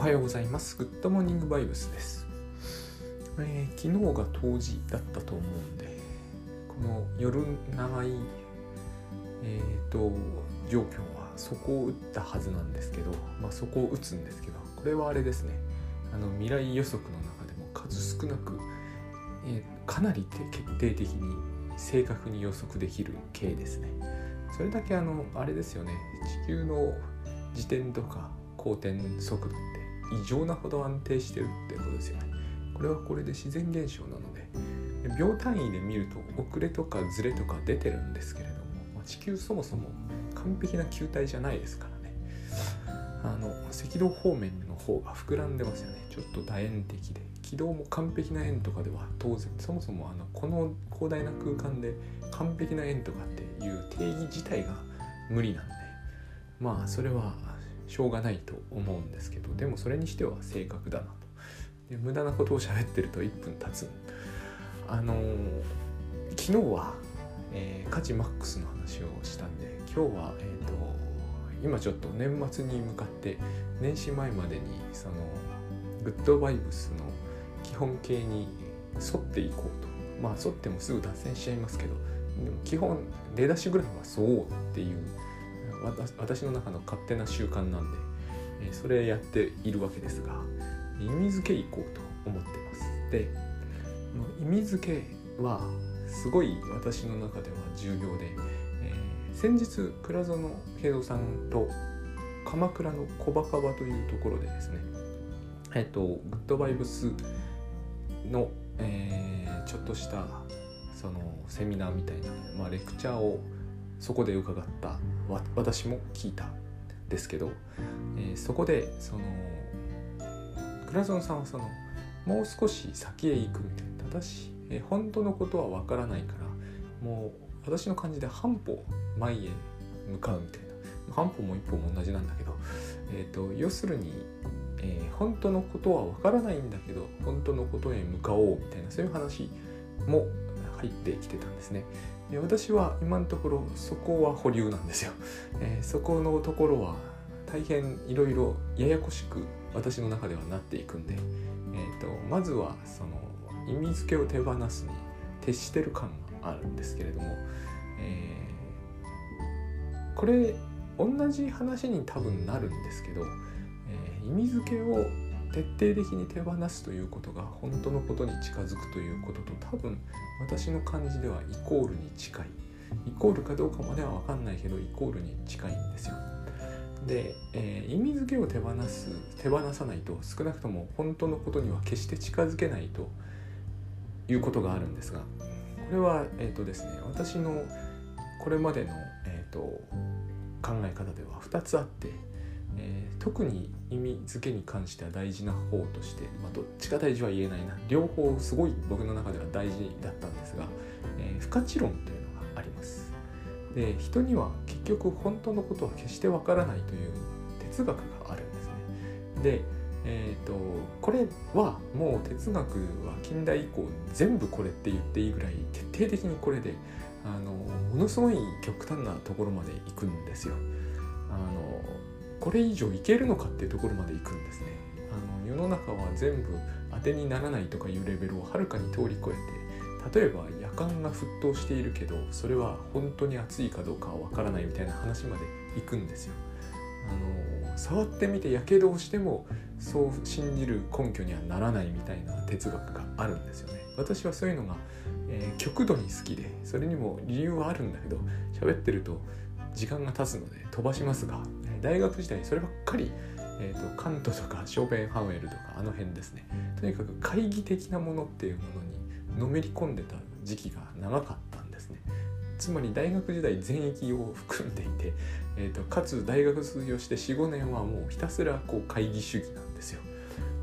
はようございます。グッドモーニングバイブスです。えー昨日が冬至だったと思うんで、この夜長い、えー、と状況はそこを打ったはずなんですけど、まあ、そこを打つんですけど、これはあれですね、あの未来予測の中でも数少なく、えーかなり決定的に正確に予測できる系ですね。それだけあのあれですよね地球の自転とか公転速度って異常なほど安定してるってことですよね。これはこれで自然現象なので秒単位で見ると遅れとかズレとか出てるんですけれども地球そもそも完璧な球体じゃないですからね。あの赤道方面の方が膨らんでますよね。ちょっと楕円的で。軌道も完璧な円とかでは当然そもそもあのこの広大な空間で完璧な円とかっていう定義自体が無理なんで。まあそれはしょうがないと思うんですけどでもそれにしては正確だなと。で無駄なことを喋ってると1分経つ。あのー昨日は、えー価値マックスの話をしたんで今日はえっ、と今ちょっと年末に向かって年始前までにそのグッドバイブスの基本形に沿っていこうと。まあ沿ってもすぐ脱線しちゃいますけどでも基本出だしぐらいはそうっていう私の中の勝手な習慣なんで、えーそれやっているわけですが意味付けいこうと思ってます。で意味付けはすごい私の中では重要で、えー先日倉園慶三さんと鎌倉の小バカバというところでですねえっ、とグッドバイブスの、えーちょっとしたそのセミナーみたいな、まあ、レクチャーをそこで伺った私も聞いたですけど、えーそこでその倉園さんはそのもう少し先へ行くみたいなただし、えー本当のことはわからないからもう私の感じで半歩前へ向かうみたいな半歩も一歩も同じなんだけど、えー、と要するに、えー本当のことはわからないんだけど本当のことへ向かおうみたいなそういう話も入ってきてたんですね。で私は今のところそこは保留なんですよ。えーそこのところは大変いろいろややこしく私の中ではなっていくんで、えー、とまずはその意味付けを手放すに徹してる感があるんですけれども、えーこれ同じ話に多分なるんですけど、えー意味付けを徹底的に手放すということが本当のことに近づくということと多分私の感じではイコールに近いイコールかどうかまでは分かんないけどイコールに近いんですよ。で、えー意味付けを手放す手放さないと少なくとも本当のことには決して近づけないということがあるんですがこれはえっ、とですね私のこれまでの、えー、と考え方では2つあって、えー特に意味付けに関しては大事な方として、まあ、どっちが大事は言えないな両方すごい僕の中では大事だったんですが、えー不可知論というのがあります。で人には結局本当のことは決してわからないという哲学があるんですね。で、えー、とこれはもう哲学は近代以降全部これって言っていいぐらい徹底的にこれであのものすごい極端なところまで行くんですよ。あのこれ以上いけるのかっていうところまで行くんですね。あの世の中は全部当てにならないとかいうレベルをはるかに通り越えて例えば夜間が沸騰しているけどそれは本当に暑いかどうかはわからないみたいな話まで行くんですよ。あの触ってみてやけどをしてもそう信じる根拠にはならないみたいな哲学があるんですよね。私はそういうのが、えー極度に好きでそれにも理由はあるんだけど喋ってると時間が経つので飛ばしますが大学時代そればっかり、えー、とカントとかショーペンハウエルとかあの辺ですね。とにかく懐疑的なものっていうものにのめり込んでた時期が長かったんですね。つまり大学時代全域を含んでいて、えー、とかつ大学卒業して45年はもうひたすらこう懐疑主義なんですよ。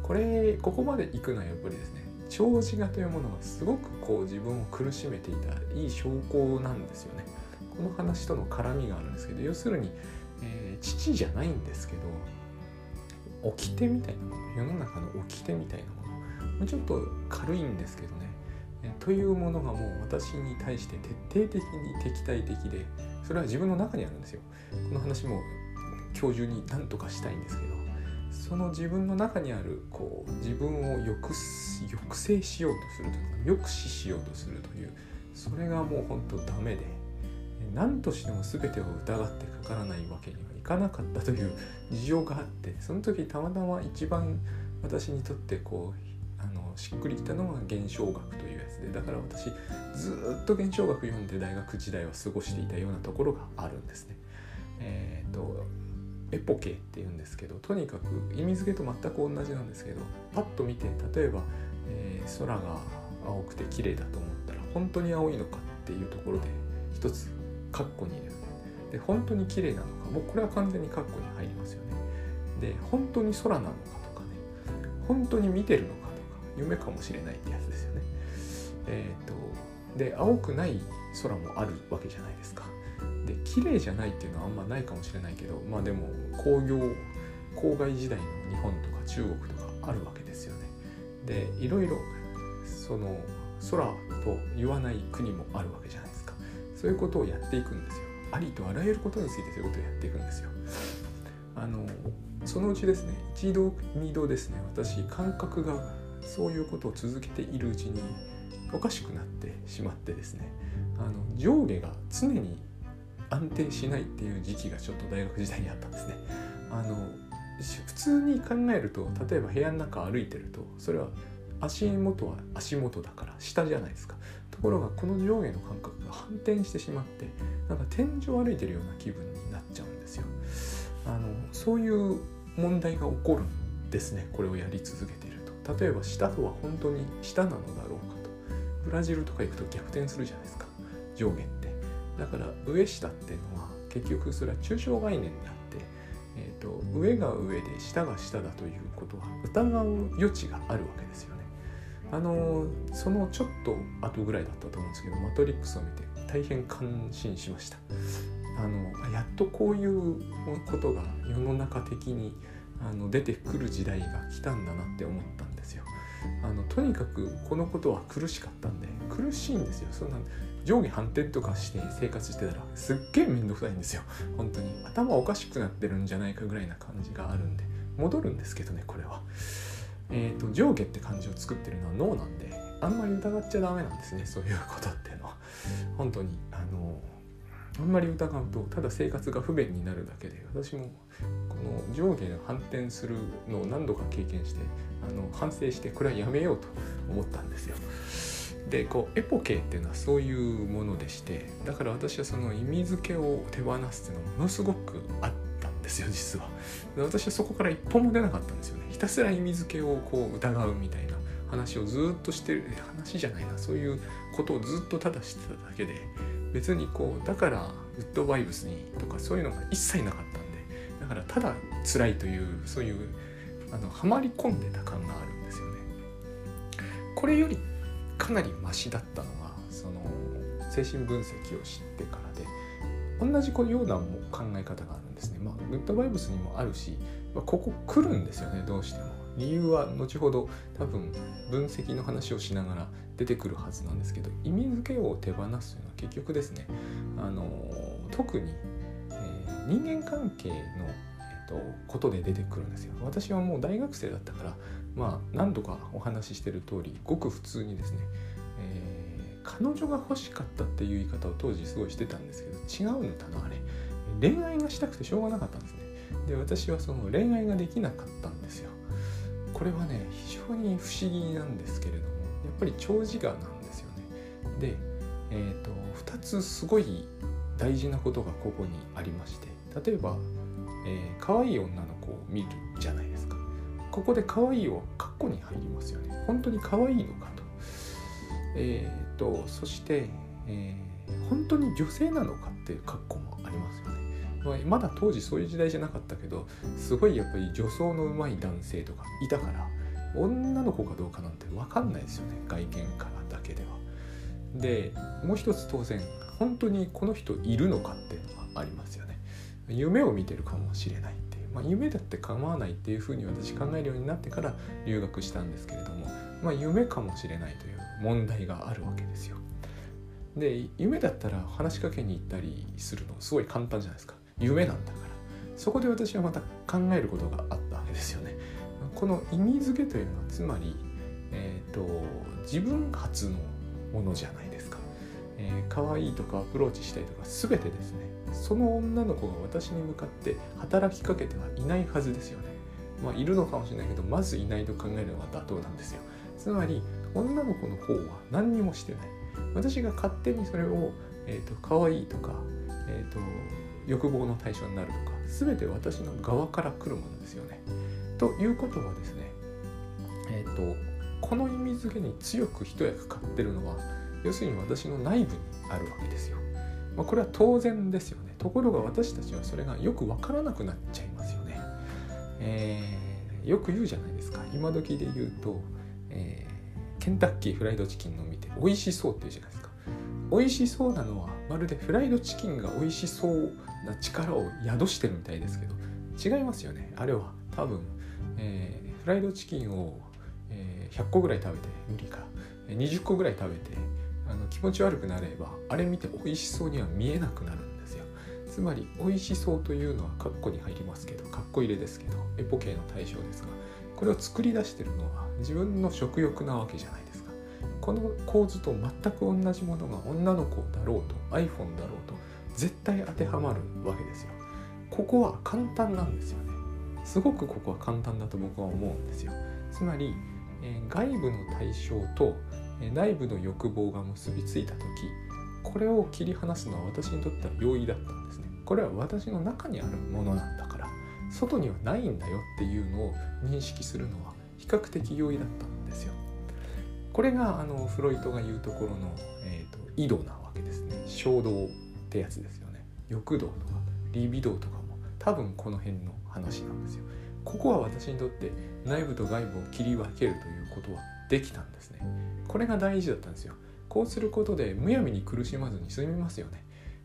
これここまで行くのはやっぱりですね長寿画というものがすごくこう自分を苦しめていたいい証拠なんですよね。この話との絡みがあるんですけど要するに、えー父じゃないんですけど掟みたいなもの世の中の掟みたいなものもうちょっと軽いんですけどね。えというものがもう私に対して徹底的に敵対的でそれは自分の中にあるんですよ。この話も今日中に何とかしたいんですけど、その自分の中にあるこう自分を抑抑制しようとするというか抑止しようとするというそれがもう本当ダメで何としても全てを疑ってかからないわけにはいかなかったという事情があってその時たまたま一番私にとってこうあのしっくりきたのが現象学というやつでだから私ずっと現象学読んで大学時代を過ごしていたようなところがあるんですね。えーとエポケっていうんですけどとにかく意味付けと全く同じなんですけどパッと見て例えば、えー、空が青くて綺麗だと思ったら本当に青いのかっていうところで一つカッコに入れるで本当に綺麗なのか。もうこれは完全にカッコに入りますよね。で本当に空なのかとかね。本当に見てるのかとか。夢かもしれないってやつですよね。えっ、とで青くない空もあるわけじゃないですか。で綺麗じゃないっていうのはあんまないかもしれないけどまあでも工業郊外時代の日本とか中国とかあるわけですよね。でいろいろその空と言わない国もあるわけじゃない。そういうことをやっていくんですよ。ありとあらゆることについてそういうことをやっていくんですよ。あのそのうちですね一度二度ですね私感覚がそういうことを続けているうちにおかしくなってしまってですねあの上下が常に安定しないっていう時期がちょっと大学時代にあったんですね。あの普通に考えると例えば部屋の中歩いてるとそれは足元は足元だから下じゃないですかところがこの上下の感覚が反転してしまってなんか天井歩いてるような気分になっちゃうんですよ。あのそういう問題が起こるんですねこれをやり続けていると。例えば下とは本当に下なのだろうかと。ブラジルとか行くと逆転するじゃないですか上下って。だから上下っていうのは結局それは抽象概念であって、えーと、上が上で下が下だということは疑う余地があるわけですよね。あのそのちょっと後ぐらいだったと思うんですけどマトリックスを見て大変感心しました。あのやっとこういうことが世の中的にあの出てくる時代が来たんだなって思ったんですよ。あのとにかくこのことは苦しかったんで苦しいんですよそんな上下反転とかして生活してたらすっげえ面倒くさいんですよ本当に頭おかしくなってるんじゃないかぐらいな感じがあるんで戻るんですけどねこれはえっ、ー、と上下って感じを作ってるのは脳なんであんまり疑っちゃダメなんですねそういうことっていうのは本当にあのあんまり疑うとただ生活が不便になるだけで私もこの上下の反転するのを何度か経験してあの反省してこれはやめようと思ったんですよ。でこうエポケっていうのはそういうものでしてだから私はその意味付けを手放すっていうのはものすごくあったんですよ実は。で私はそこから一歩も出なかったんですよねひたすら意味付けをこう疑うみたいな話をずっとしてる。話じゃないな。そういうことをずっとただしてただけで。別にこうだからウッドバイブスにとかそういうのが一切なかったんで。だからただ辛いというそういうあのはまり込んでた感があるんですよね。これよりかなりマシだったのがその精神分析を知ってからで同じような考え方があるんですね。まあ、グッドバイブスにもあるし、まあ、ここ来るんですよねどうしても。理由は後ほど多分分析の話をしながら出てくるはずなんですけど意味付けを手放すというのは結局ですねあの特に、えー、人間関係の、えーと、ことで出てくるんですよ。私はもう大学生だったからまあ何度かお話ししてる通りごく普通にですね、えー、彼女が欲しかったっていう言い方を当時すごいしてたんですけど違うんだなあれ恋愛がしたくてしょうがなかったんですで私はその恋愛ができなかったんですよ。これはね非常に不思議なんですけれどもやっぱり長寿がなんですよね。でえーと、と2つすごい大事なことがここにありまして例えば、えー、可愛い女の子を見るじゃないですか。ここで可愛いをカッコに入りますよね。本当に可愛いのかと。えっ、ー、とそして、えー、本当に女性なのかっていうカッコもありますよね。まあ、まだ当時そういう時代じゃなかったけどすごいやっぱり女装の上手い男性とかいたから女の子かどうかなんて分かんないですよね外見からだけでは。でもう一つ当然本当にこの人いるのかっていうのがありますよね。夢を見てるかもしれないってまあ、夢だって構わないっていうふうに私考えるようになってから留学したんですけれども、まあ、夢かもしれないという問題があるわけですよ。で夢だったら話しかけに行ったりするのすごい簡単じゃないですか夢なんだからそこで私はまた考えることがあったわけですよね。この意味付けというのはつまり、えーと、自分発のものじゃないですか。えー、可愛いとかアプローチしたりとか全てですねその女の子が私に向かって働きかけてはいないはずですよね。まあ、いるのかもしれないけどまずいないと考えるのが妥当なんですよ。つまり女の子の方は何にもしてない。私が勝手にそれを、えーと、可愛いとか、えーと、欲望の対象になるとか全て私の側から来るものですよね。ということはですね、えーと、この意味付けに強く一役買ってるのは要するに私の内部にあるわけですよ。まあ、これは当然ですよね。ところが私たちはそれがよくわからなくなっちゃいますよね。えー、よく言うじゃないですか。今時で言うと、えー、ケンタッキーフライドチキンの見て美味しそうって言うじゃないですか。美味しそうなのはまるでフライドチキンが美味しそうな力を宿してるみたいですけど違いますよね。あれは多分、えー、フライドチキンを、えー、100個ぐらい食べて無理か。20個ぐらい食べてあの気持ち悪くなればあれ見て美味しそうには見えなくなるんですよ。つまり美味しそうというのはカッコに入りますけどカッコ入れですけどエポケの対象ですがこれを作り出してるのは自分の食欲なわけじゃない。この構図と全く同じものが女の子だろうと iPhone だろうと絶対当てはまるわけですよ。ここは簡単なんですよね。すごくここは簡単だと僕は思うんですよ。つまり、えー、外部の対象とえ内部の欲望が結びついた時これを切り離すのは私にとっては容易だったんですね。これは私の中にあるものなんだから外にはないんだよっていうのを認識するのは比較的容易だったんですよ。これがあのフロイトが言うところの、えーと、井戸なわけですね。衝動ってやつですよね。欲動とかリビドーとかも多分この辺の話なんですよ。ここは私にとって内部と外部を切り分けるということはできたんですね。これが大事だったんですよ。こうすることでむやみに苦しまずに済みますよね、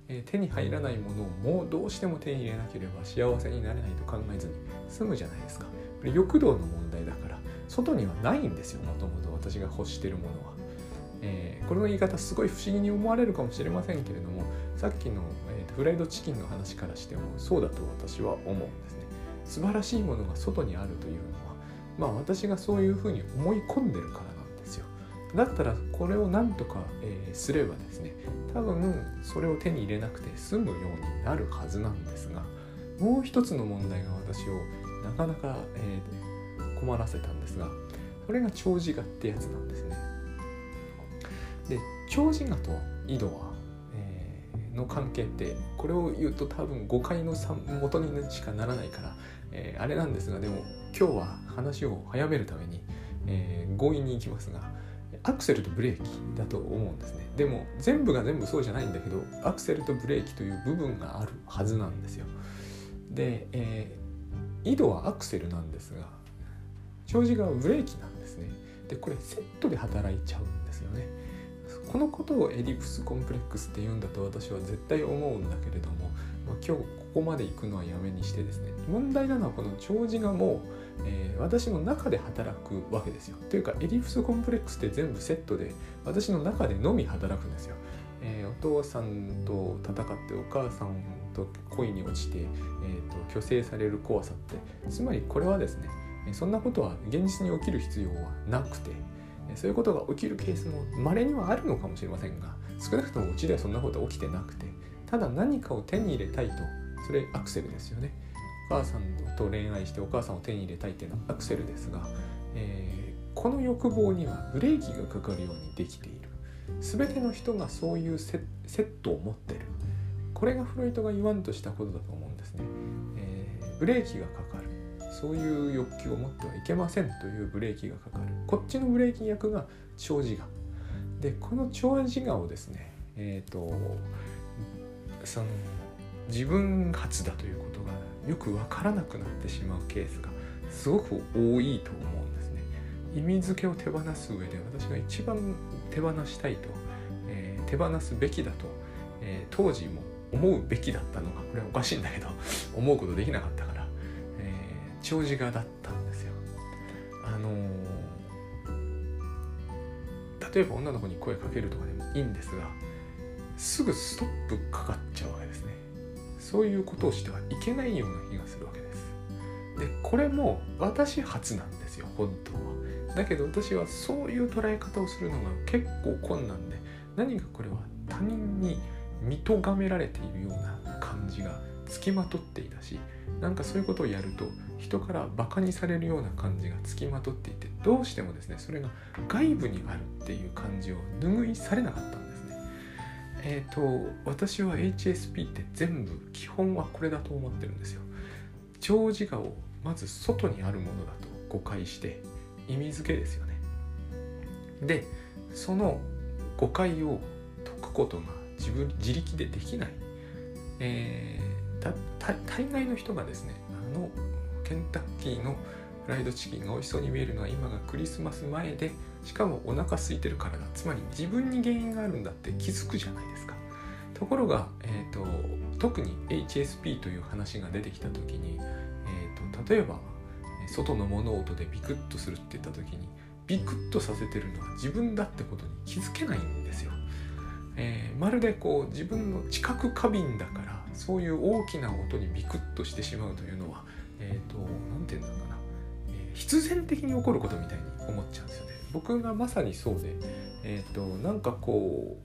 えー、手に入らないものをもうどうしても手に入れなければ幸せになれないと考えずに済むじゃないですか。これ欲動の問題だから。外にはないんですよもともと私が欲してるものは、えー、これの言い方すごい不思議に思われるかもしれませんけれどもさっきの、えー、フライドチキンの話からしてもそうだと私は思うんですね。素晴らしいものが外にあるというのはまあ私がそういうふうに思い込んでるからなんですよ。だったらこれをなんとか、えー、すればですね多分それを手に入れなくて済むようになるはずなんですがもう一つの問題が私をなかなか、えー、困らせたんですがそれが長寿画ってやつなんですね。で長寿画と井戸は、えー、の関係ってこれを言うと多分誤解の元にしかならないから、えー、あれなんですがでも今日は話を早めるために、えー、強引にいきますがアクセルとブレーキだと思うんですねでも全部が全部そうじゃないんだけどアクセルとブレーキという部分があるはずなんですよで、えー、井戸はアクセルなんですが長寿がブレーキなんですねでこれセットで働いちゃうんですよねこのことをエディプスコンプレックスって言うんだと私は絶対思うんだけれども、まあ、今日ここまで行くのはやめにしてですね問題なのはこの長寿がもうえー、私の中で働くわけですよ。というかエディプスコンプレックスって全部セットで私の中でのみ働くんですよ。えー、お父さんと戦ってお母さんと恋に落ちて、えーと、虚勢される怖さってつまりこれはですねそんなことは現実に起きる必要はなくてそういうことが起きるケースも稀にはあるのかもしれませんが少なくともうちではそんなことは起きてなくてただ何かを手に入れたいとそれアクセルですよね。お母さんと恋愛してお母さんを手に入れたいっていうのはアクセルですが、えー、この欲望にはブレーキがかかるようにできている。全ての人がそういうセットを持ってる。これがフロイトが言わんとしたことだと思うんですね、えー、ブレーキがかかる。そういう欲求を持ってはいけませんというブレーキがかかる。こっちのブレーキ役が長寿我でこの長寿我をですねえっ、ー、とその自分発だということがよく分からなくなってしまうケースがすごく多いと思うんですね。意味付けを手放す上で私が一番手放したいと、えー、手放すべきだと、えー、当時も思うべきだったのがこれはおかしいんだけど思うことできなかった、長寿画だったんですよ。あのー、例えば女の子に声かけるとかでもいいんですがすぐストップかかっちゃうわけですね。そういうことをしてはいけないような気がするわけです。でこれも私初なんですよ本当はだけど私はそういう捉え方をするのが結構困難で何かこれは他人に認められているような感じがつきまとっていたしなんかそういうことをやると人からバカにされるような感じがつきまとっていてどうしてもですねそれが外部にあるっていう感じを拭いされなかったんですね。えっ、ー、と私は HSP って全部基本はこれだと思ってるんですよ。長自我をまず外にあるものだと誤解して意味付けですよね。でその誤解を解くことが自分自力でできない、えー、大概の人がですねあのケンタッキーのフライドチキンが美味しそうに見えるのは今がクリスマス前でしかもお腹空いてるからだ。つまり自分に原因があるんだって気づくじゃないですか。ところが、えーと、特に HSP という話が出てきた時に、えーと、例えば外の物音でビクッとするって言った時にビクッとさせてるのは自分だってことに気づけないんですよ、えー、まるでこう自分の知覚過敏だからそういう大きな音にビクッとしてしまうというのはえっ、ー、と何て言うんだろうな、えー、必然的に起こることみたいに思っちゃうんですよね。僕がまさにそうでえっ、ー、となんかこ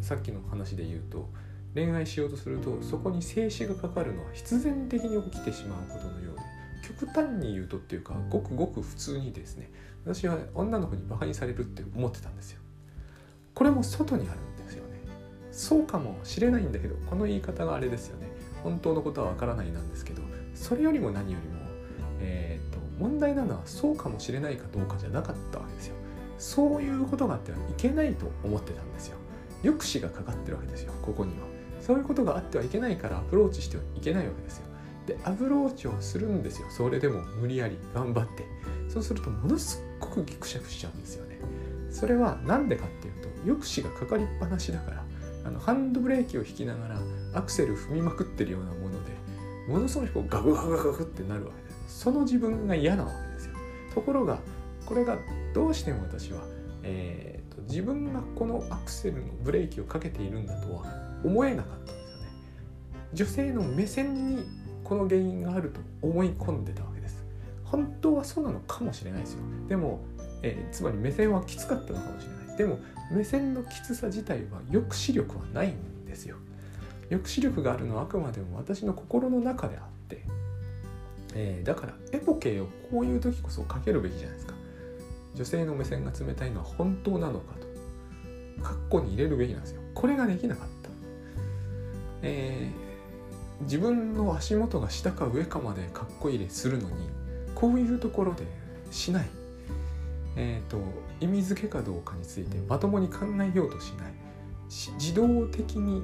うさっきの話で言うと恋愛しようとするとそこに静止がかかるのは必然的に起きてしまうことのようで極端に言うとっていうかごくごく普通にですね私は女の子にバカにされるって思ってたんですよ。これも外にあるんですよね。そうかもしれないんだけどこの言い方があれですよね。本当のことはわからないなんですけどそれよりも何よりも、えーと、問題なのはそうかもしれないかどうかじゃなかったわけですよ。そういうことがあってはいけないと思ってたんですよ。抑止がかかってるわけですよここには。そういうことがあってはいけないからアプローチしてはいけないわけですよ。でアプローチをするんですよ。それでも無理やり頑張って。そうするとものすっごくギクシャクしちゃうんですよね。それは何でかっていうと抑止がかかりっぱなしだから。あのハンドブレーキを引きながらアクセル踏みまくってるようなものすごいこうガクガクガクってなるわけですその自分が嫌なわけですよ。ところがこれがどうしても私は、えーと、自分がこのアクセルのブレーキをかけているんだとは思えなかったんですよね。女性の目線にこの原因があると思い込んでたわけです。本当はそうなのかもしれないですよ。でも、えー、つまり目線はきつかったのかもしれない。でも目線のきつさ自体は抑止力はないんですよ。抑止力があるのはあくまでも私の心の中であって、えー、だからエポケをこういう時こそかけるべきじゃないですか。女性の目線が冷たいのは本当なのかと。括弧に入れるべきなんですよ。これができなかった、えー、自分の足元が下か上かまでかっこ入れするのにこういうところでしない。えーと、意味付けかどうかについてまともに考えようとしない。自動的に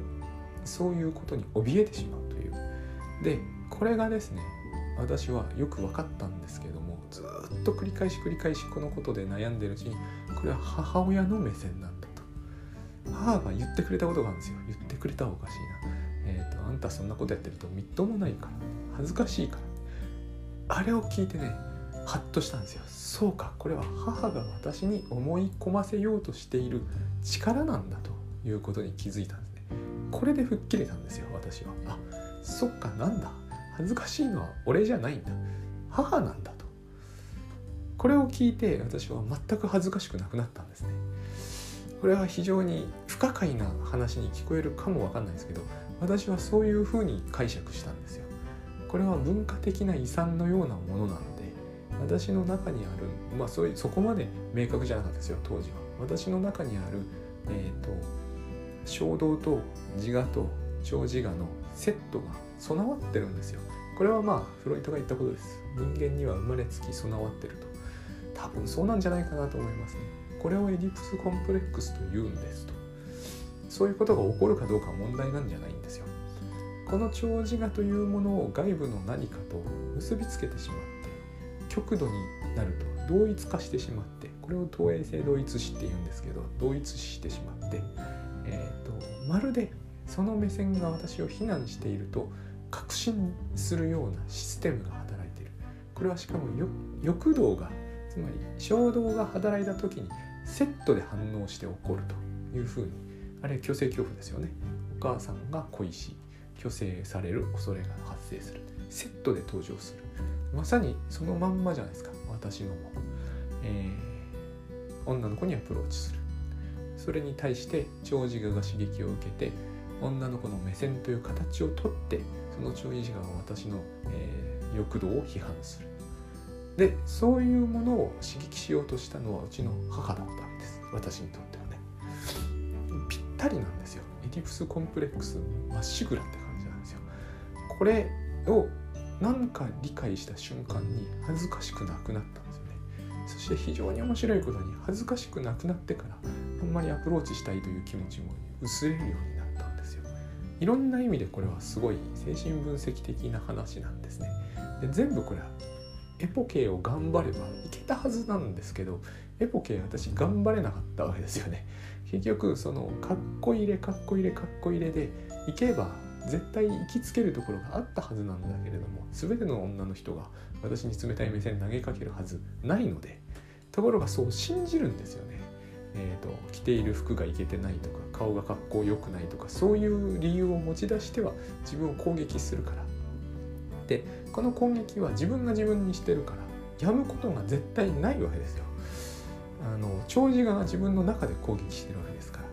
そういうことに怯えてしまうという。でこれがですね私はよく分かったんですけどもずっと繰り返し繰り返しこのことで悩んでるうちにこれは母親の目線なんだと。母が言ってくれたことがあるんですよ。言ってくれたらおかしいな。えっ、ー、とあんたそんなことやってるとみっともないから。恥ずかしいから。あれを聞いてねハッとしたんですよ。そうかこれは母が私に思い込ませようとしている力なんだということに気づいたんです。これで吹っ切れたんですよ私は。あそっかなんだ。恥ずかしいのは俺じゃないんだ。母なんだと。これを聞いて私は全く恥ずかしくなくなったんですね。これは非常に不可解な話に聞こえるかもわかんないですけど私はそういうふうに解釈したんですよ。これは文化的な遺産のようなものなので私の中にあるまあそういうそこまで明確じゃなかったですよ当時は。私の中にあるえっ、ー、と衝動と自我と長自我のセットが備わってるんですよ。これはまあフロイトが言ったことです。人間には生まれつき備わってると。多分そうなんじゃないかなと思いますね。これをエディプスコンプレックスと言うんですと。そういうことが起こるかどうか問題なんじゃないんですよ。この長自我というものを外部の何かと結びつけてしまって極度になると同一化してしまってこれを投影性同一視って言うんですけど同一視してしまってと、まるでその目線が私を非難していると確信するようなシステムが働いている。これはしかも欲動がつまり衝動が働いた時にセットで反応して起こるというふうにあれ虚勢恐怖ですよね。お母さんが恋し虚勢される恐れが発生する。セットで登場する。まさにそのまんまじゃないですか。私のも、えー、女の子にアプローチする。それに対して長寿我が刺激を受けて女の子の目線という形をとってその長寿我が私の、えー、欲動を批判する。でそういうものを刺激しようとしたのはうちの母だったわけです。私にとってはね。ぴったりなんですよ。エディプスコンプレックスまっしぐらって感じなんですよ。これを何か理解した瞬間に恥ずかしくなくなったんですよね。そして非常に面白いことに恥ずかしくなくなってからあんまりアプローチしたいという気持ちも薄れるようになったんですよ。いろんな意味でこれはすごい精神分析的な話なんですね。で全部これはエポケを頑張ればいけたはずなんですけどエポケ私頑張れなかったわけですよね。結局そのかっこ入れかっこ入れかっこ入れでいけば絶対行きつけるところがあったはずなんだけれども全ての女の人が私に冷たい目線投げかけるはずないのでところがそう信じるんですよね。えーと、着ている服がいけてないとか顔が格好良くないとかそういう理由を持ち出しては自分を攻撃するからでこの攻撃は自分が自分にしてるからやむことが絶対ないわけですよ。あの長寿が自分の中で攻撃してるわけですから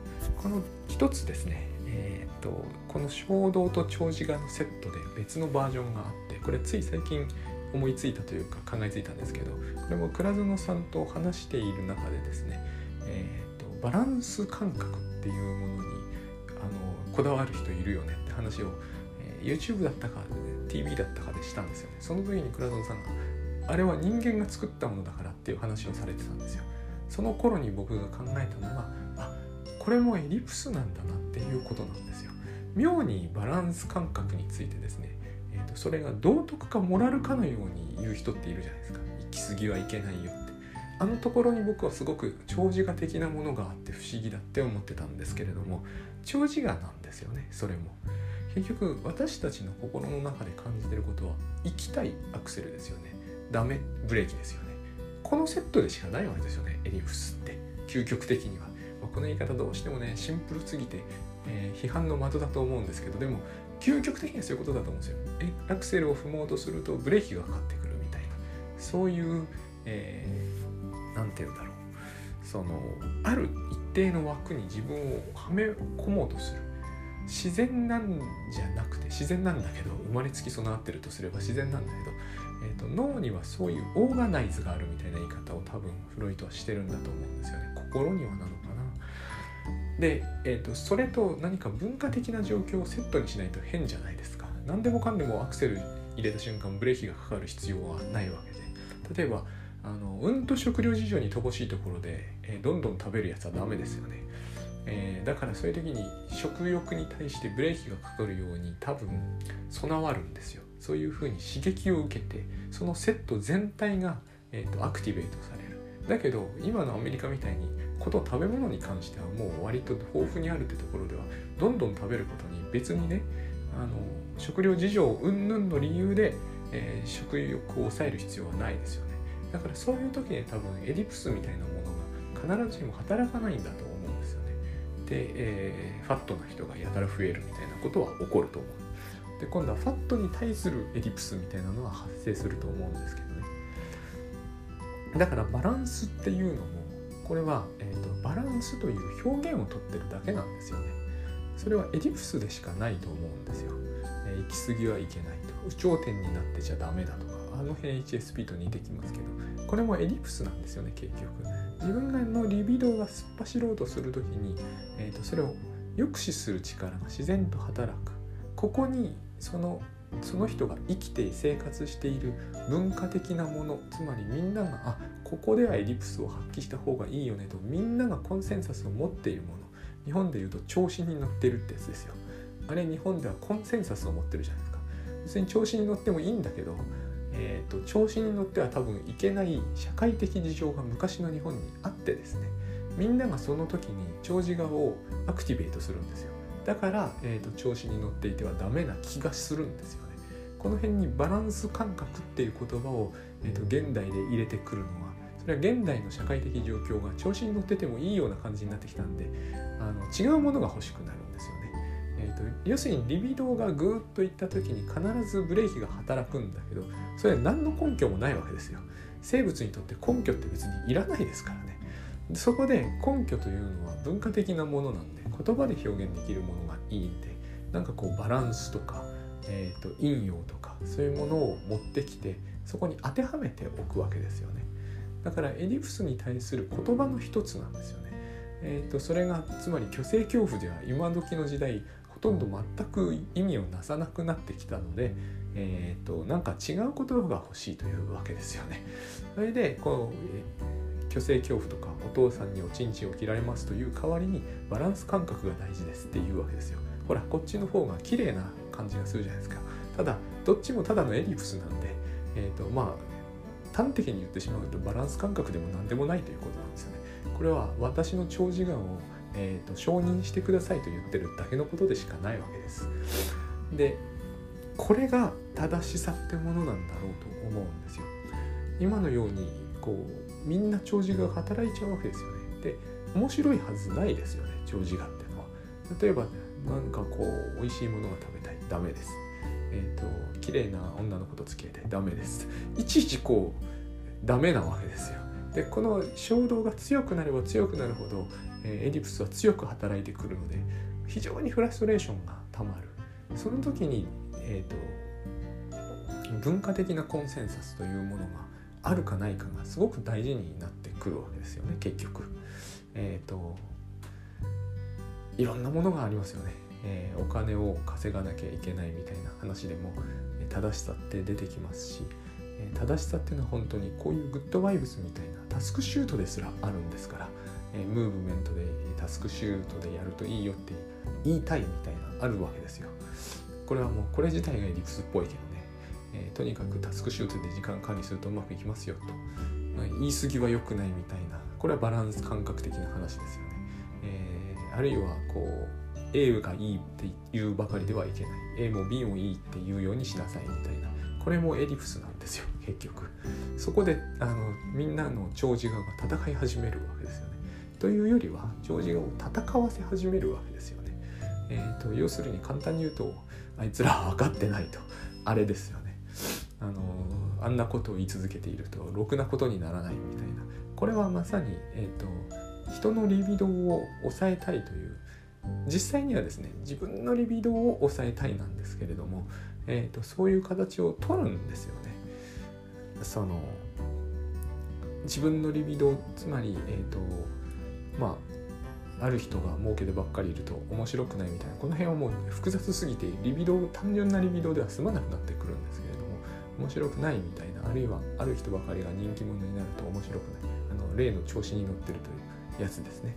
この一つですねえーと、この衝動と長寿画のセットで別のバージョンがあってこれつい最近思いついたというか考えついたんですけどこれも倉園さんと話している中でですね、バランス感覚っていうものにあのこだわる人いるよねって話を、えー、YouTube だったかね TV だったかでしたんですよね。その時に倉園さんがあれは人間が作ったものだからっていう話をされてたんですよ。その頃に僕が考えたのはあこれもエリプスなんだなっていうことなんですよ。妙にバランス感覚についてですね、えーと、それが道徳かモラルかのように言う人っているじゃないですか。行き過ぎはいけないよって。あのところに僕はすごく長寿画的なものがあって不思議だって思ってたんですけれども長寿画なんですよねそれも。結局私たちの心の中で感じてることは行きたいアクセルですよね。ダメブレーキですよね。このセットでしかないわけですよねエリプスって。究極的には、まあ、この言い方どうしてもねシンプルすぎて、えー、批判の的だと思うんですけどでも究極的にはそういうことだと思うんですよ。アクセルを踏もうとするとブレーキがかかってくるみたいな。そういう、えー、何て言うんだろう。そのある一定の枠に自分をはめ込もうとする。自然なんじゃなくて自然なんだけど生まれつき備わってるとすれば自然なんだけど、えーと、脳にはそういうオーガナイズがあるみたいな言い方を多分フロイトはしてるんだと思うんですよね。心にはなのかな。で、えーと、それと何か文化的な状況をセットにしないと変じゃないですか。何でもかんでもアクセル入れた瞬間ブレーキがかかる必要はないわけで。例えばあのうんと食料事情に乏しいところで、えー、どんどん食べるやつはダメですよね。えー、だからそういう時に食欲に対してブレーキがかかるように多分備わるんですよ。そういうふうに刺激を受けてそのセット全体が、えーと、アクティベートされる。だけど今のアメリカみたいにこと食べ物に関してはもう割と豊富にあるってところではどんどん食べることに別にねあの食料事情云々の理由で、えー、食欲を抑える必要はないですよね。だからそういう時に多分エディプスみたいなものが必ずしも働かないんだと思うんですよね。で、えー、ファットな人がやたら増えるみたいなことは起こると思う。で今度はファットに対するエリプスみたいなのは発生すると思うんですけどね。だからバランスっていうのもこれは、えーと、バランスという表現をとってるだけなんですよね。それはエリプスでしかないと思うんですよ。えー、行き過ぎはいけないと。頂天になってちゃダメだとかあの辺 HSP と似てきますけどこれもエリプスなんですよね結局。自分のリビドーが突っ走ろうとする時に、えーと、それを抑止する力が自然と働く。ここにそのその人が生きて生活している文化的なものつまりみんながあここではエリプスを発揮した方がいいよねとみんながコンセンサスを持っているもの。日本でいうと調子に乗ってるってやつですよ。あれ日本ではコンセンサスを持ってるじゃないですか。別に調子に乗ってもいいんだけどえーと、調子に乗っては多分いけない社会的事情が昔の日本にあってですねみんながその時に長寿側をアクティベートするんですよ。だから、えーと、調子に乗っていてはダメな気がするんですよね。この辺にバランス感覚っていう言葉を、えーと、現代で入れてくるのはそれは現代の社会的状況が調子に乗っててもいいような感じになってきたんであの違うものが欲しくなるんですよね。えーと、要するにリビドーがぐーっといった時に必ずブレーキが働くんだけどそれは何の根拠もないわけですよ。生物にとって根拠って別にいらないですからね。そこで根拠というのは文化的なものなんで言葉で表現できるものがいいんでなんかこうバランスとか、えーと、引用とかそういうものを持ってきてそこに当てはめておくわけですよね。だからエディプスに対する言葉の一つなんですよね。えーと、それがつまり虚勢恐怖では今時の時代とんど全く意味をなさなくなってきたので、えーと、なんか違う言葉が欲しいというわけですよね。それでこう虚勢恐怖とかお父さんにおちんちんを切られますという代わりにバランス感覚が大事ですっていうわけですよ。ほらこっちの方が綺麗な感じがするじゃないですか。ただどっちもただのエリプスなんで、えーとまあ端的に言ってしまうとバランス感覚でも何でもないということなんですよね。これは私の長寿眼を、えーと、承認してくださいと言ってるだけのことでしかないわけです。でこれが正しさってものなんだろうと思うんですよ。今のようにこうみんな長寿が働いちゃうわけですよね。で面白いはずないですよね長寿がっていうのは。例えばなんかこう美味しいものが食べたいダメです。えっ、ー、と綺麗な女の子と付き合いたいダメです。いちいちこうダメなわけですよ。でこの衝動が強くなれば強くなるほど、エディプスは強く働いてくるので非常にフラストレーションがたまるその時に、えーと、文化的なコンセンサスというものがあるかないかがすごく大事になってくるわけですよね結局。えっ、ー、といろんなものがありますよね。えー、お金を稼がなきゃいけないみたいな話でも正しさって出てきますし正しさっていうのは本当にこういうグッドバイブスみたいなタスクシュートですらあるんですから、えムーブメントでタスクシュートでやるといいよって言いたいみたいなあるわけですよ。これはもうこれ自体が理屈っぽいけどね、えー、とにかくタスクシュートで時間管理するとうまくいきますよと、まあ、言い過ぎは良くないみたいな。これはバランス感覚的な話ですよね。えー、あるいはこう A がいいって言うばかりではいけない。A も B もいいって言うようにしなさいみたいな。これもエディプスなんですよ結局。そこであのみんなの長寿が戦い始めるわけですよね。というよりは長寿側を戦わせ始めるわけですよね。えーと、要するに簡単に言うとあいつらは分かってないとあれですよね。あのあんなことを言い続けているとろくなことにならないみたいな。これはまさに、えーと、人のリビドーを抑えたいという実際にはですね自分のリビドーを抑えたいなんですけれどもえーと、そういう形を取るんですよね。その自分のリビドつまり、えーとまあ、ある人が儲けてばっかりいると面白くないみたいなこの辺はもう複雑すぎてリビド単純なリビドでは済まなくなってくるんですけれども面白くないみたいなあるいはある人ばかりが人気者になると面白くないあの例の調子に乗ってるというやつですね。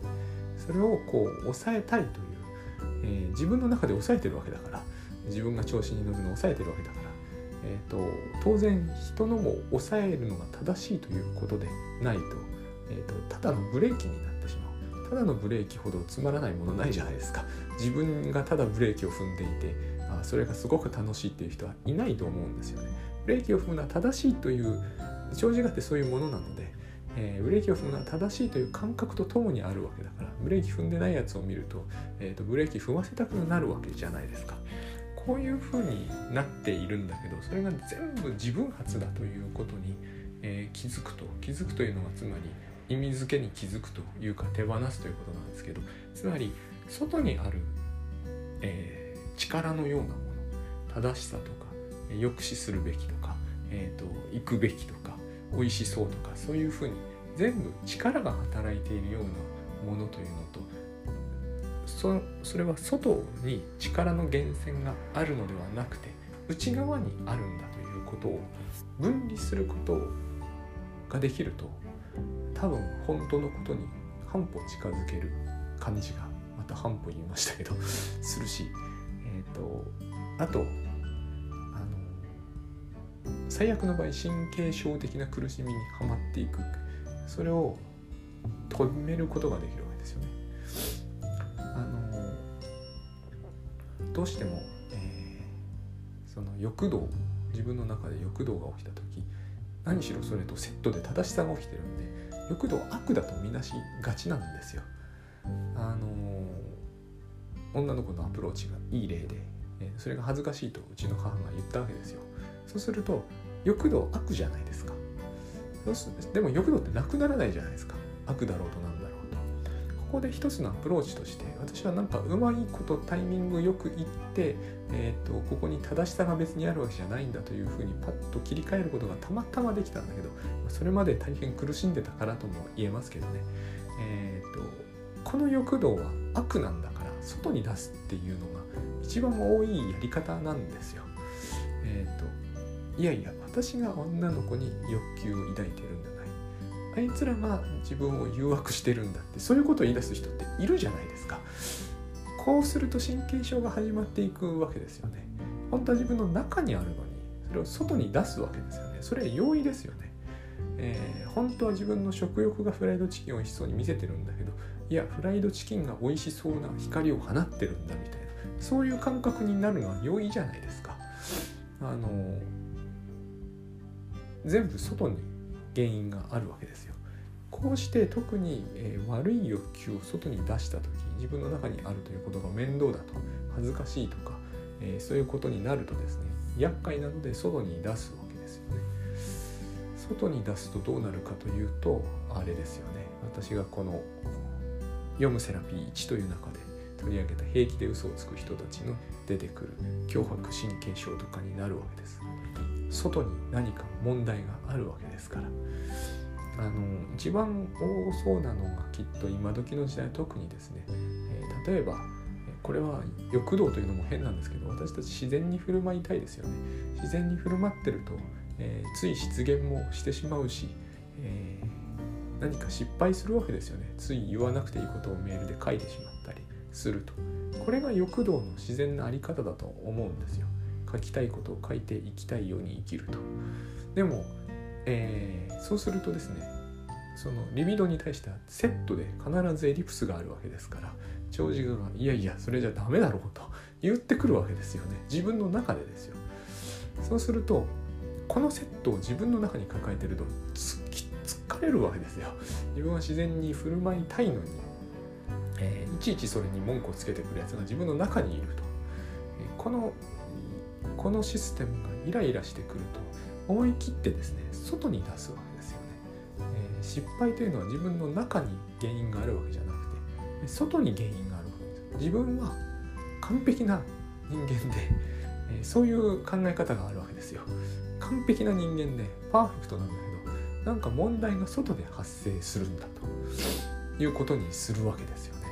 それをこう抑えたいという、えー、自分の中で抑えてるわけだから自分が調子に乗るのを抑えてるわけだから、えーと、当然人のも抑えるのが正しいということでないと,、えーと、ただのブレーキになってしまうただのブレーキほどつまらないものないじゃないですか。自分がただブレーキを踏んでいてあそれがすごく楽しいっていう人はいないと思うんですよね。ブレーキを踏むのは正しいという長寿がってそういうものなのでえー、ブレーキを踏むのは正しいという感覚とともにあるわけだからブレーキ踏んでないやつを見ると,、えーとブレーキ踏ませたくなるわけじゃないですか。こういう風になっているんだけどそれが全部自分発だということに、えー、気づくと。気づくというのはつまり意味付けに気づくというか手放すということなんですけどつまり外にある、えー、力のようなもの正しさとか抑止するべきとか、えーと、行くべきとか美味しそうとかそういうふうに全部力が働いているようなものというのとそそれは外に力の源泉があるのではなくて内側にあるんだということを分離することができると多分本当のことに半歩近づける感じがまた半歩言いましたけど するし、えーと、あとあの最悪の場合神経症的な苦しみにはまっていくそれを止めることができるわけですよね。あのどうしても、えー、その欲動自分の中で欲動が起きた時何しろそれとセットで正しさが起きてるんで欲動悪だとみなしがちなんですよ。あの女の子のアプローチがいい例で、えそれが恥ずかしいとうちの母が言ったわけですよ。そうすると欲度悪じゃないですか。でも欲度ってなくならないじゃないですか。悪だろうとなんだろうとこで一つのアプローチとして私はなんかうまいことタイミングよく言って、えーと、ここに正しさが別にあるわけじゃないんだというふうにパッと切り替えることがたまたまできたんだけどそれまで大変苦しんでたからとも言えますけどね、えーと、この欲動は悪なんだから外に出すっていうのが一番多いやり方なんですよ。えっ、ー、といやいや私が女の子に欲求を抱いてるんだあいつらが自分を誘惑してるんだってそういうことを言い出す人っているじゃないですか。こうすると神経症が始まっていくわけですよね。本当は自分の中にあるのにそれを外に出すわけですよね。それは容易ですよね、えー、本当は自分の食欲がフライドチキンを美味しそうに見せてるんだけどいやフライドチキンが美味しそうな光を放ってるんだみたいな。そういう感覚になるのは容易じゃないですか。あの全部外に原因があるわけですよ。こうして特に、え、悪い欲求を外に出した時自分の中にあるということが面倒だと恥ずかしいとか、え、そういうことになるとですね厄介なので外に出すわけですよね。外に出すとどうなるかというとあれですよね。私がこの「読むセラピー1」という中で取り上げた平気で嘘をつく人たちの出てくる脅迫神経症とかになるわけです。外に何か問題があるわけですから。あの一番多そうなのがきっと今時の時代特にですね、えー、例えばこれは欲動というのも変なんですけど私たち自然に振る舞いたいですよね。自然に振る舞ってると、えー、つい失言もしてしまうし、えー、何か失敗するわけですよね。つい言わなくていいことをメールで書いてしまったりすると。これが欲動の自然なあり方だと思うんですよ。書きたいことを書いていきたいように生きると。でもえー、そうするとですねそのリビドに対してはセットで必ずエリプスがあるわけですから長寿がいやいやそれじゃダメだろうと言ってくるわけですよね。自分の中でですよ。そうするとこのセットを自分の中に抱えてるとつ疲れるわけですよ。自分は自然に振る舞いたいのに、えー、いちいちそれに文句をつけてくるやつが自分の中にいると、えー、このこのシステムがイライラしてくると思い切ってですね外に出すわけですよね、えー、失敗というのは自分の中に原因があるわけじゃなくて外に原因があるわけです。自分は完璧な人間で、えー、そういう考え方があるわけですよ。完璧な人間でパーフェクトなんだけどなんか問題が外で発生するんだということにするわけですよね、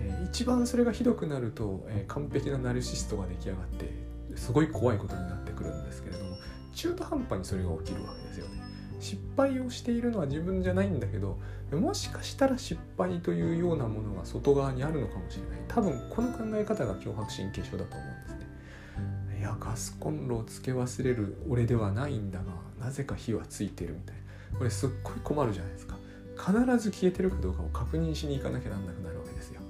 えー、一番それがひどくなると、え完璧なナルシストが出来上がってすごい怖いことになってくるんですけれども中途半端にそれが起きるわけですよね。失敗をしているのは自分じゃないんだけどもしかしたら失敗というようなものが外側にあるのかもしれない。多分この考え方が脅迫神経症だと思うんですね。いやガスコンロをつけ忘れる俺ではないんだがなぜか火はついてるみたいな。これすっごい困るじゃないですか。必ず消えてるかどうかを確認しに行かなきゃなんなくなるわけですよ。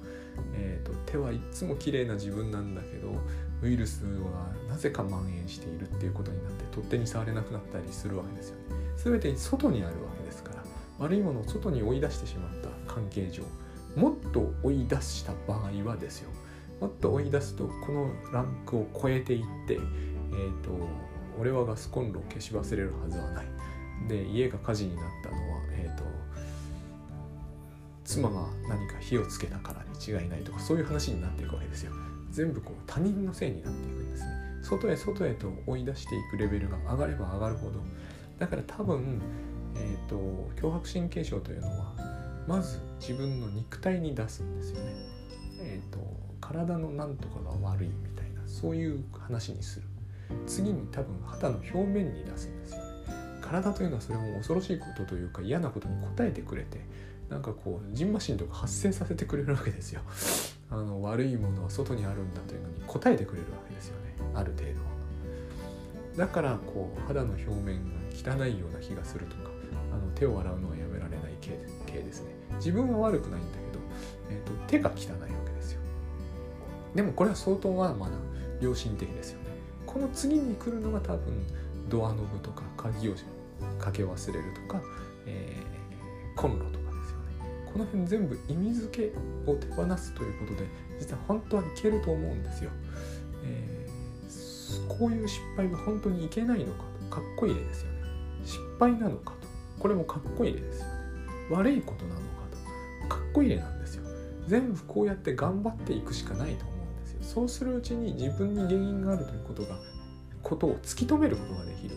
えーと、手はいつも綺麗な自分なんだけどウイルスはなぜか蔓延しているっていうことになって取っ手に触れなくなったりするわけですよね。全て外にあるわけですから悪いものを外に追い出してしまった関係上もっと追い出した場合はですよ。もっと追い出すとこのランクを超えていって、えーと、俺はガスコンロを消し忘れるはずはない。で家が火事になったのは、えーと妻が何か火をつけたからに違いないとかそういう話になっていくわけですよ。全部こう他人のせいになっていくんですね。外へ外へと追い出していくレベルが上がれば上がるほどだから多分、えーと、脅迫神経症というのはまず自分の肉体に出すんですよね、えーと、体のなんとかが悪いみたいなそういう話にする。次に多分肌の表面に出すんですよね。体というのはそれも恐ろしいことというか嫌なことに応えてくれてなんかこうジンマシンとか発生させてくれるわけですよ。あの悪いものは外にあるんだというのに答えてくれるわけですよね。ある程度。だからこう肌の表面が汚いような気がするとかあの手を洗うのはやめられない系系ですね。自分は悪くないんだけど、えーと、手が汚いわけですよ。でもこれは相当まだまだ良心的ですよね。この次に来るのが多分ドアノブとか鍵をかけ忘れるとか、えー、コンロとか。この辺全部意味付けを手放すということで実は本当はいけると思うんですよ。えー、こういう失敗は本当にいけないのかとかっこいい例ですよね。失敗なのかとこれもかっこいい例ですよね。悪いことなのかとかっこいい例なんですよ。全部こうやって頑張っていくしかないと思うんですよ。そうするうちに自分に原因があるということがことを突き止めることができる。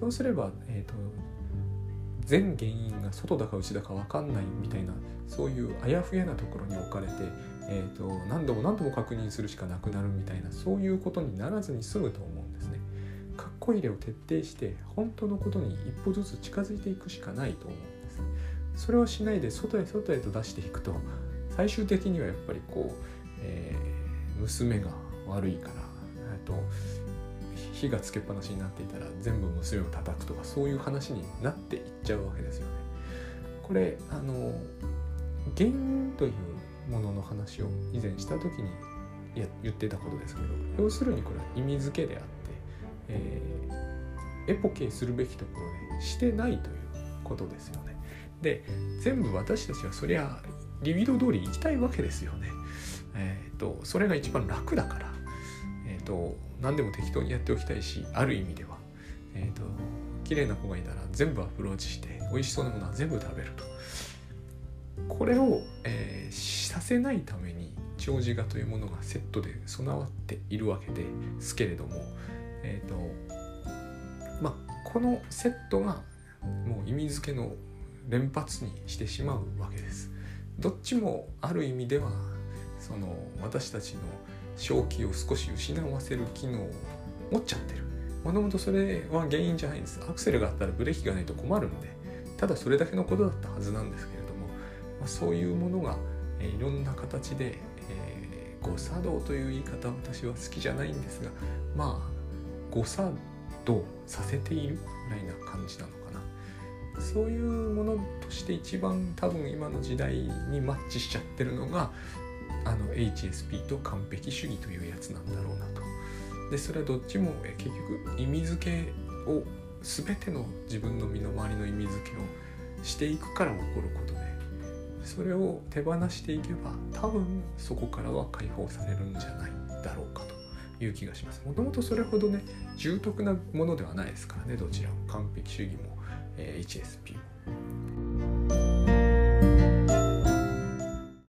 そうすれば、えーと全原因が外だか内だか分かんないみたいなそういうあやふやなところに置かれて、えーと、何度も何度も確認するしかなくなるみたいなそういうことにならずに済むと思うんですね。かっこ入れを徹底して本当のことに一歩ずつ近づいていくしかないと思うんです。それをしないで外へ外へと出していくと最終的にはやっぱりこう、えー、娘が悪いからと火がつけっぱなしになっていたら全部娘を叩くとかそういう話になっていっちゃうわけですよね。これあの原因というものの話を以前した時にや言ってたことですけど要するにこれは意味付けであって、えー、エポケするべきところでしてないということですよね。で全部私たちはそりゃリビド通り行きたいわけですよね。えーと、とそれが一番楽だから、と何でも適当にやっておきたいしある意味では、えーと、綺麗な子がいたら全部アプローチして美味しそうなものは全部食べるとこれを、えー、させないために長寿画というものがセットで備わっているわけですけれども、えーとま、このセットがもう意味付けの連発にしてしまうわけです。どっちもある意味ではその私たちの正気を少し失わせる機能を持っちゃってる。もともとそれは原因じゃないんです。アクセルがあったらブレーキがないと困るんでただそれだけのことだったはずなんですけれども、まあ、そういうものが、え、いろんな形で、えー、誤作動という言い方私は好きじゃないんですがまあ誤作動させているぐらいな感じなのかな。そういうものとして一番多分今の時代にマッチしちゃってるのがあの HSP と完璧主義というやつなんだろうなと。でそれはどっちも結局意味付けを全ての自分の身の回りの意味付けをしていくから起こることでそれを手放していけば多分そこからは解放されるんじゃないだろうかという気がします。もともとそれほどね重篤なものではないですからねどちらも完璧主義も、え、HSP も。